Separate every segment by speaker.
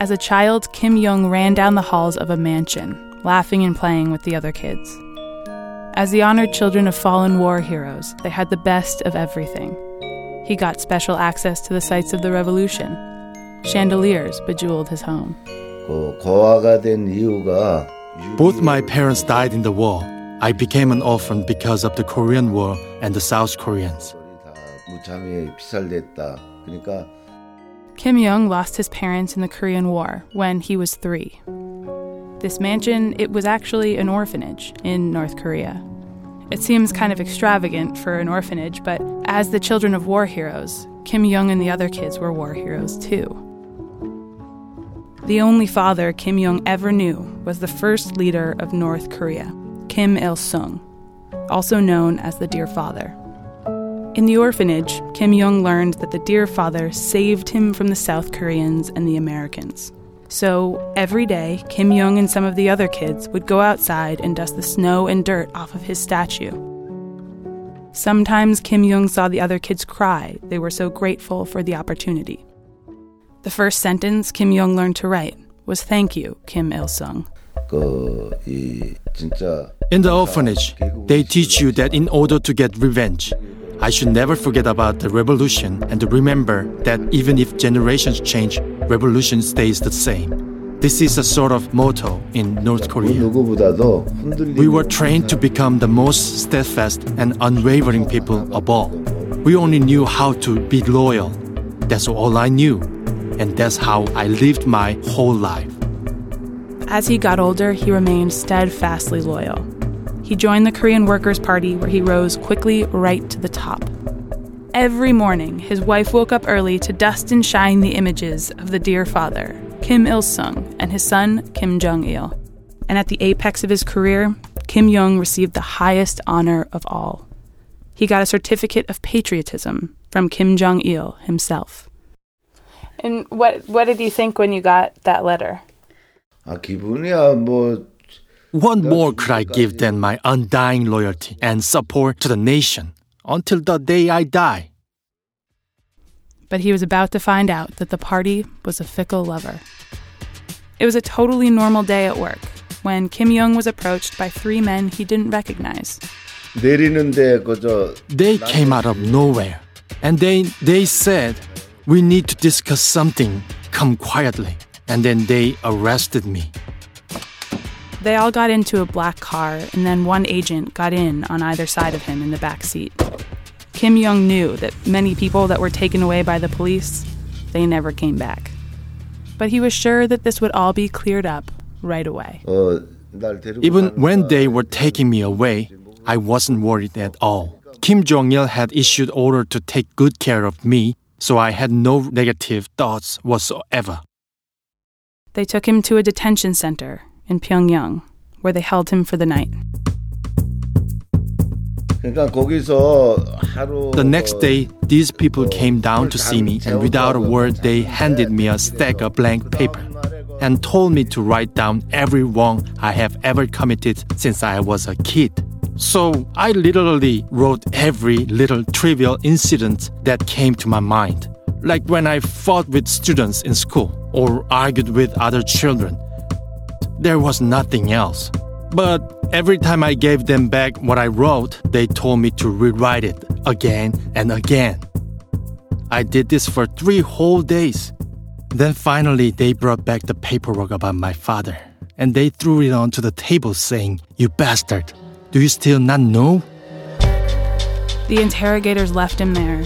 Speaker 1: As a child, Kim Yong ran down the halls of a mansion, laughing and playing with the other kids. As the honored children of fallen war heroes, they had the best of everything. He got special access to the sites of the revolution. Chandeliers bejeweled his home.
Speaker 2: Both my parents died in the war. I became an orphan because of the Korean War and the South Koreans.
Speaker 1: Kim Yong lost his parents in the Korean War when he was three. This mansion, it was actually an orphanage in North Korea. It seems kind of extravagant for an orphanage, but as the children of war heroes, Kim Yong and the other kids were war heroes too. The only father Kim Yong ever knew was the first leader of North Korea, Kim Il sung, also known as the Dear Father. In the orphanage, Kim Yong learned that the Dear Father saved him from the South Koreans and the Americans. So, every day, Kim Yong and some of the other kids would go outside and dust the snow and dirt off of his statue. Sometimes Kim Yong saw the other kids cry, they were so grateful for the opportunity. The first sentence Kim Yong learned to write was Thank you, Kim Il sung.
Speaker 2: In the orphanage, they teach you that in order to get revenge, I should never forget about the revolution and remember that even if generations change, revolution stays the same. This is a sort of motto in North Korea. We were trained to become the most steadfast and unwavering people of all. We only knew how to be loyal. That's all I knew. And that's how I lived my whole life.
Speaker 1: As he got older, he remained steadfastly loyal he joined the Korean Workers' Party, where he rose quickly right to the top. Every morning, his wife woke up early to dust and shine the images of the dear father, Kim Il sung, and his son, Kim Jong il. And at the apex of his career, Kim Yong received the highest honor of all. He got a certificate of patriotism from Kim Jong il himself. And what, what did you think when you got that letter?
Speaker 3: 아, 기분이야, 뭐,
Speaker 2: what more could I give than my undying loyalty and support to the nation until the day I die?
Speaker 1: But he was about to find out that the party was a fickle lover. It was a totally normal day at work when Kim Yong was approached by three men he didn't recognize.
Speaker 2: They came out of nowhere and they, they said, We need to discuss something. Come quietly. And then they arrested me.
Speaker 1: They all got into a black car, and then one agent got in on either side of him in the back seat. Kim Yong knew that many people that were taken away by the police, they never came back. But he was sure that this would all be cleared up right away.
Speaker 2: Even when they were taking me away, I wasn't worried at all. Kim Jong il had issued order to take good care of me, so I had no negative thoughts whatsoever.
Speaker 1: They took him to a detention center in Pyongyang, where they held him for the night.
Speaker 2: The next day, these people came down to see me, and without a word, they handed me a stack of blank paper and told me to write down every wrong I have ever committed since I was a kid. So I literally wrote every little trivial incident that came to my mind, like when I fought with students in school or argued with other children there was nothing else. But every time I gave them back what I wrote, they told me to rewrite it again and again. I did this for three whole days. Then finally, they brought back the paperwork about my father. And they threw it onto the table saying, You bastard, do you still not know?
Speaker 1: The interrogators left him there,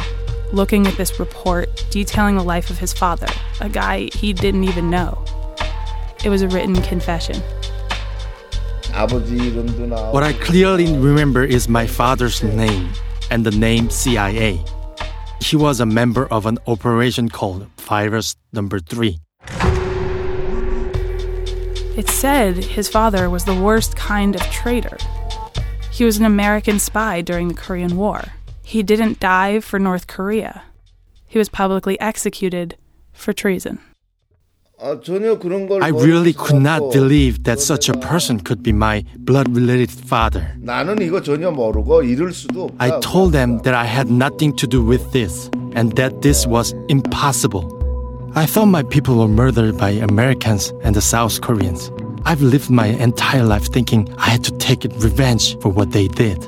Speaker 1: looking at this report detailing the life of his father, a guy he didn't even know. It was a written confession.
Speaker 2: What I clearly remember is my father's name and the name CIA. He was a member of an operation called Virus Number 3.
Speaker 1: It said his father was the worst kind of traitor. He was an American spy during the Korean War. He didn't die for North Korea. He was publicly executed for treason.
Speaker 2: I really could not believe that such a person could be my blood related father. I told them that I had nothing to do with this and that this was impossible. I thought my people were murdered by Americans and the South Koreans. I've lived my entire life thinking I had to take revenge for what they did.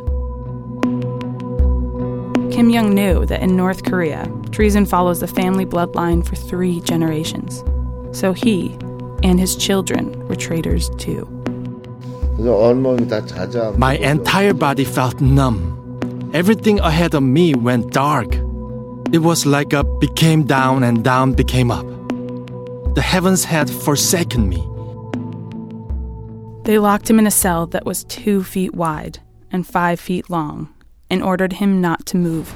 Speaker 1: Kim Young knew that in North Korea, treason follows the family bloodline for three generations. So he and his children were traitors too.
Speaker 2: My entire body felt numb. Everything ahead of me went dark. It was like up became down and down became up. The heavens had forsaken me.
Speaker 1: They locked him in a cell that was two feet wide and five feet long and ordered him not to move.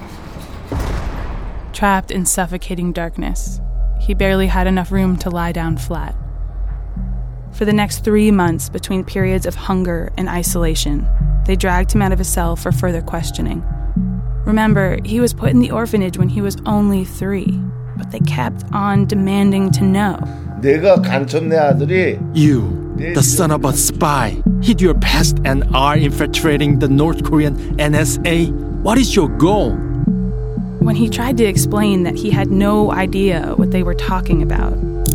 Speaker 1: Trapped in suffocating darkness, he barely had enough room to lie down flat. For the next three months, between periods of hunger and isolation, they dragged him out of his cell for further questioning. Remember, he was put in the orphanage when he was only three, but they kept on demanding to know.
Speaker 2: You, the son of a spy, hid your past and are infiltrating the North Korean NSA. What is your goal?
Speaker 1: When he tried to explain that he had no idea what they were talking about,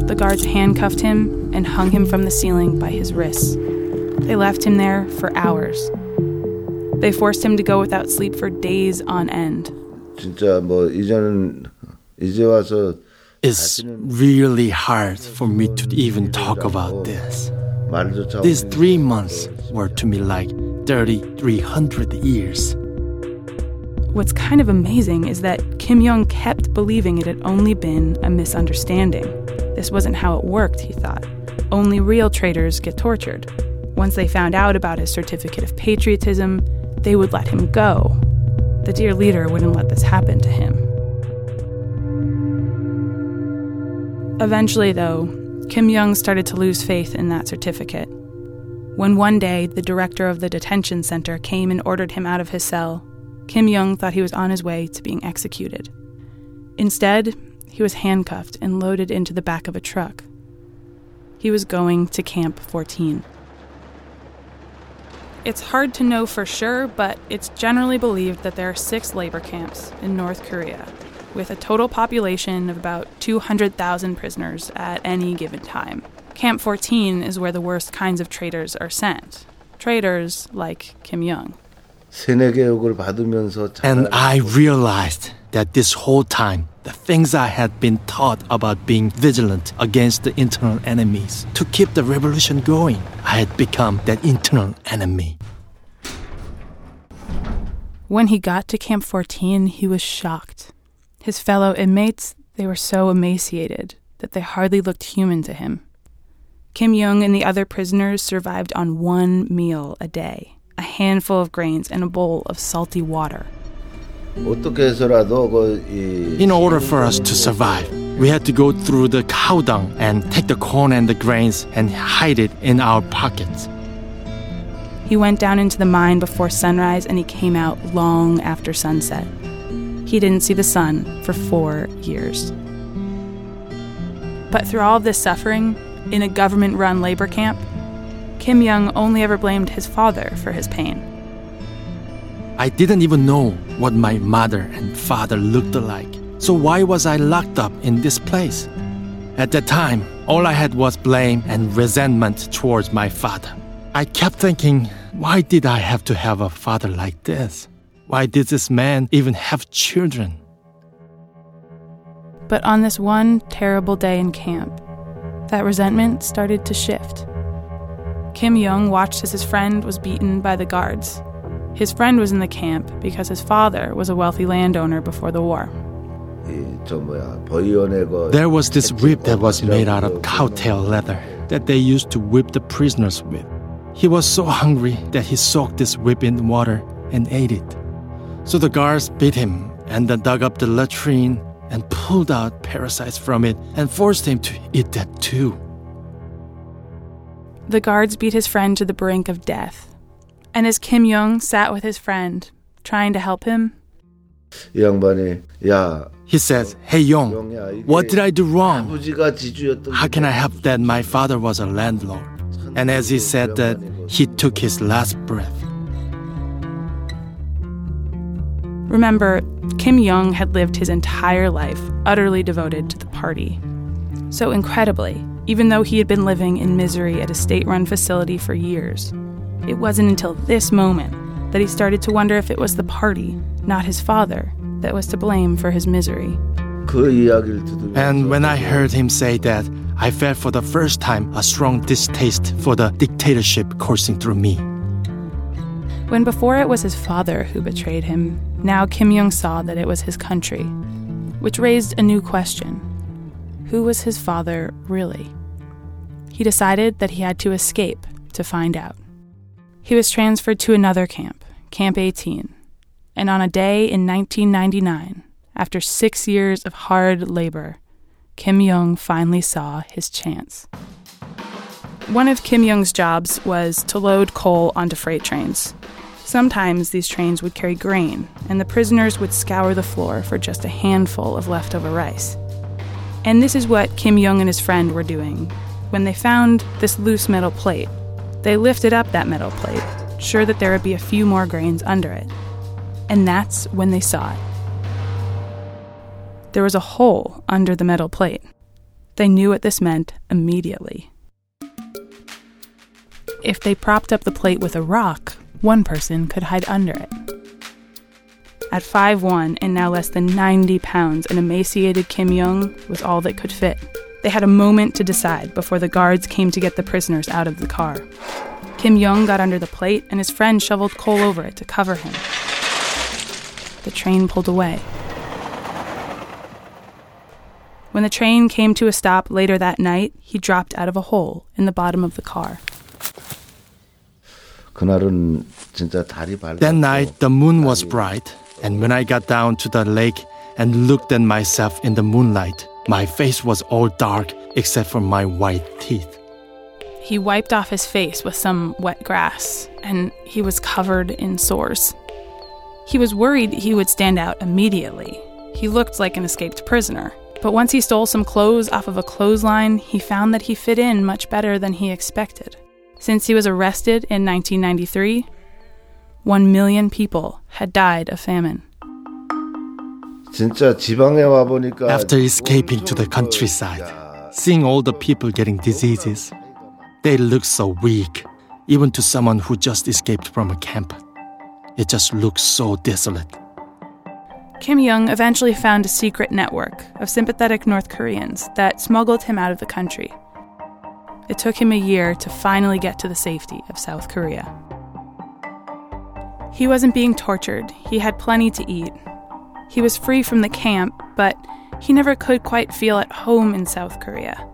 Speaker 1: the guards handcuffed him and hung him from the ceiling by his wrists. They left him there for hours. They forced him to go without sleep for days on end.
Speaker 2: It's really hard for me to even talk about this. These three months were to me like 3,300 years.
Speaker 1: What's kind of amazing is that Kim Yong kept believing it had only been a misunderstanding. This wasn't how it worked, he thought. Only real traitors get tortured. Once they found out about his certificate of patriotism, they would let him go. The dear leader wouldn't let this happen to him. Eventually, though, Kim Yong started to lose faith in that certificate. When one day the director of the detention center came and ordered him out of his cell, Kim Yong thought he was on his way to being executed. Instead, he was handcuffed and loaded into the back of a truck. He was going to Camp 14. It's hard to know for sure, but it's generally believed that there are six labor camps in North Korea, with a total population of about 200,000 prisoners at any given time. Camp 14 is where the worst kinds of traitors are sent. Traitors like Kim
Speaker 3: Yong. 받으면서
Speaker 2: And I realized that this whole time the things I had been taught about being vigilant against the internal enemies to keep the revolution going, I had become that internal enemy.
Speaker 1: When he got to Camp 14, he was shocked. His fellow inmates, they were so emaciated that they hardly looked human to him. Kim Yong and the other prisoners survived on one meal a day handful of grains in a bowl of salty water.
Speaker 2: In order for us to survive, we had to go through the cow dung and take the corn and the grains and hide it in our pockets.
Speaker 1: He went down into the mine before sunrise and he came out long after sunset. He didn't see the sun for four years. But through all of this suffering, in a government run labor camp, Kim Yong only ever blamed his father for his pain.
Speaker 2: I didn't even know what my mother and father looked like. So why was I locked up in this place? At that time, all I had was blame and resentment towards my father. I kept thinking, why did I have to have a father like this? Why did this man even have children?
Speaker 1: But on this one terrible day in camp, that resentment started to shift. Kim Yong watched as his friend was beaten by the guards. His friend was in the camp because his father was a wealthy landowner before the war.
Speaker 2: There was this whip that was made out of cowtail leather that they used to whip the prisoners with. He was so hungry that he soaked this whip in water and ate it. So the guards beat him and then dug up the latrine and pulled out parasites from it and forced him to eat that too
Speaker 1: the guards beat his friend to the brink of death. And as Kim Yong sat with his friend, trying to help him,
Speaker 2: he says, Hey Young, what did I do wrong? How can I help that my father was a landlord? And as he said that, he took his last breath.
Speaker 1: Remember, Kim Yong had lived his entire life utterly devoted to the party. So incredibly, even though he had been living in misery at a state run facility for years, it wasn't until this moment that he started to wonder if it was the party, not his father, that was to blame for his misery.
Speaker 2: And when I heard him say that, I felt for the first time a strong distaste for the dictatorship coursing through me.
Speaker 1: When before it was his father who betrayed him, now Kim Yong saw that it was his country, which raised a new question Who was his father really? He decided that he had to escape to find out. He was transferred to another camp, Camp 18, and on a day in 1999, after six years of hard labor, Kim Yong finally saw his chance. One of Kim Yong's jobs was to load coal onto freight trains. Sometimes these trains would carry grain, and the prisoners would scour the floor for just a handful of leftover rice. And this is what Kim Yong and his friend were doing when they found this loose metal plate. They lifted up that metal plate, sure that there would be a few more grains under it. And that's when they saw it. There was a hole under the metal plate. They knew what this meant immediately. If they propped up the plate with a rock, one person could hide under it. At 5'1 and now less than 90 pounds, an emaciated Kim Yong was all that could fit. They had a moment to decide before the guards came to get the prisoners out of the car. Kim Yong got under the plate, and his friend shoveled coal over it to cover him. The train pulled away. When the train came to a stop later that night, he dropped out of a hole in the bottom of the car.
Speaker 2: That night, the moon was bright, and when I got down to the lake and looked at myself in the moonlight, my face was all dark except for my white teeth.
Speaker 1: He wiped off his face with some wet grass, and he was covered in sores. He was worried he would stand out immediately. He looked like an escaped prisoner. But once he stole some clothes off of a clothesline, he found that he fit in much better than he expected. Since he was arrested in 1993, one million people had died of famine.
Speaker 2: After escaping to the countryside, seeing all the people getting diseases, they look so weak, even to someone who just escaped from a camp. It just looks so desolate.
Speaker 1: Kim Yong eventually found a secret network of sympathetic North Koreans that smuggled him out of the country. It took him a year to finally get to the safety of South Korea. He wasn't being tortured, he had plenty to eat. He was free from the camp, but he never could quite feel at home in South Korea.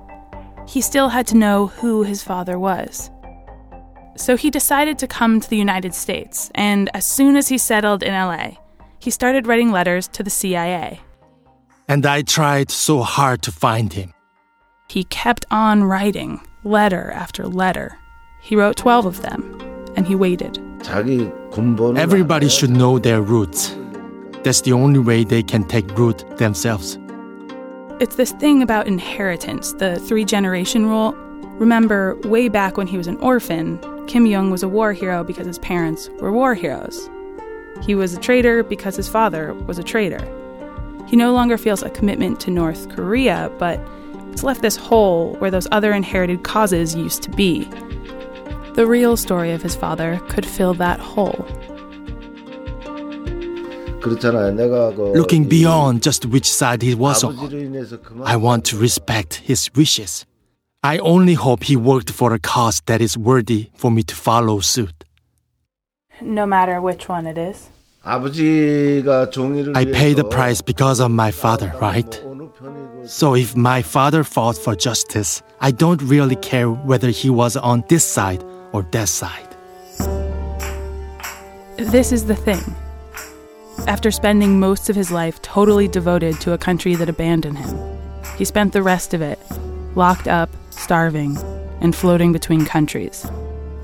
Speaker 1: He still had to know who his father was. So he decided to come to the United States, and as soon as he settled in LA, he started writing letters to the CIA.
Speaker 2: And I tried so hard to find him.
Speaker 1: He kept on writing, letter after letter. He wrote 12 of them, and he waited.
Speaker 2: Everybody should know their roots. That's the only way they can take root themselves.
Speaker 1: It's this thing about inheritance, the three generation rule. Remember, way back when he was an orphan, Kim Yong was a war hero because his parents were war heroes. He was a traitor because his father was a traitor. He no longer feels a commitment to North Korea, but it's left this hole where those other inherited causes used to be. The real story of his father could fill that hole.
Speaker 2: Looking beyond just which side he was on, I want to respect his wishes. I only hope he worked for a cause that is worthy for me to follow suit.
Speaker 1: No matter which one it is.
Speaker 2: I pay the price because of my father, right? So if my father fought for justice, I don't really care whether he was on this side or that side.
Speaker 1: This is the thing. After spending most of his life totally devoted to a country that abandoned him, he spent the rest of it locked up, starving, and floating between countries.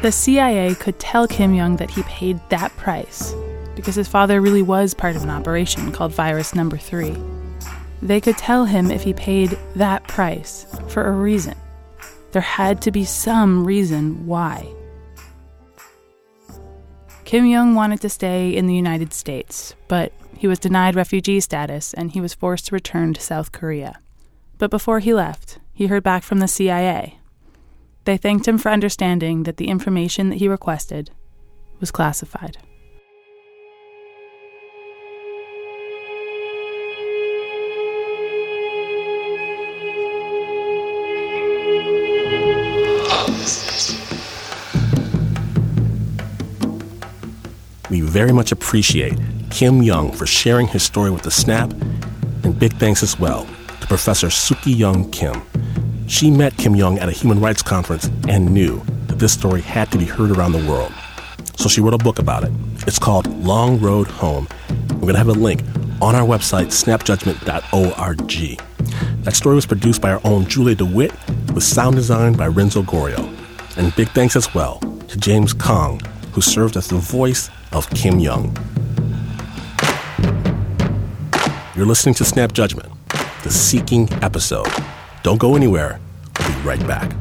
Speaker 1: The CIA could tell Kim Yong that he paid that price because his father really was part of an operation called Virus Number 3. They could tell him if he paid that price for a reason. There had to be some reason why. Kim Yong wanted to stay in the United States, but he was denied refugee status and he was forced to return to South Korea. But before he left, he heard back from the CIA. They thanked him for understanding that the information that he requested was classified.
Speaker 4: Very much appreciate Kim Yong for sharing his story with the Snap, and big thanks as well to Professor Suk-Young Kim. She met Kim Yong at a human rights conference and knew that this story had to be heard around the world. So she wrote a book about it. It's called Long Road Home. We're going to have a link on our website, snapjudgment.org. That story was produced by our own Julia DeWitt with sound design by Renzo Gorrio. And big thanks as well to James Kong, who served as the voice of Kim Yong. You're listening to Snap Judgment, the Seeking episode. Don't go anywhere. We'll be right back.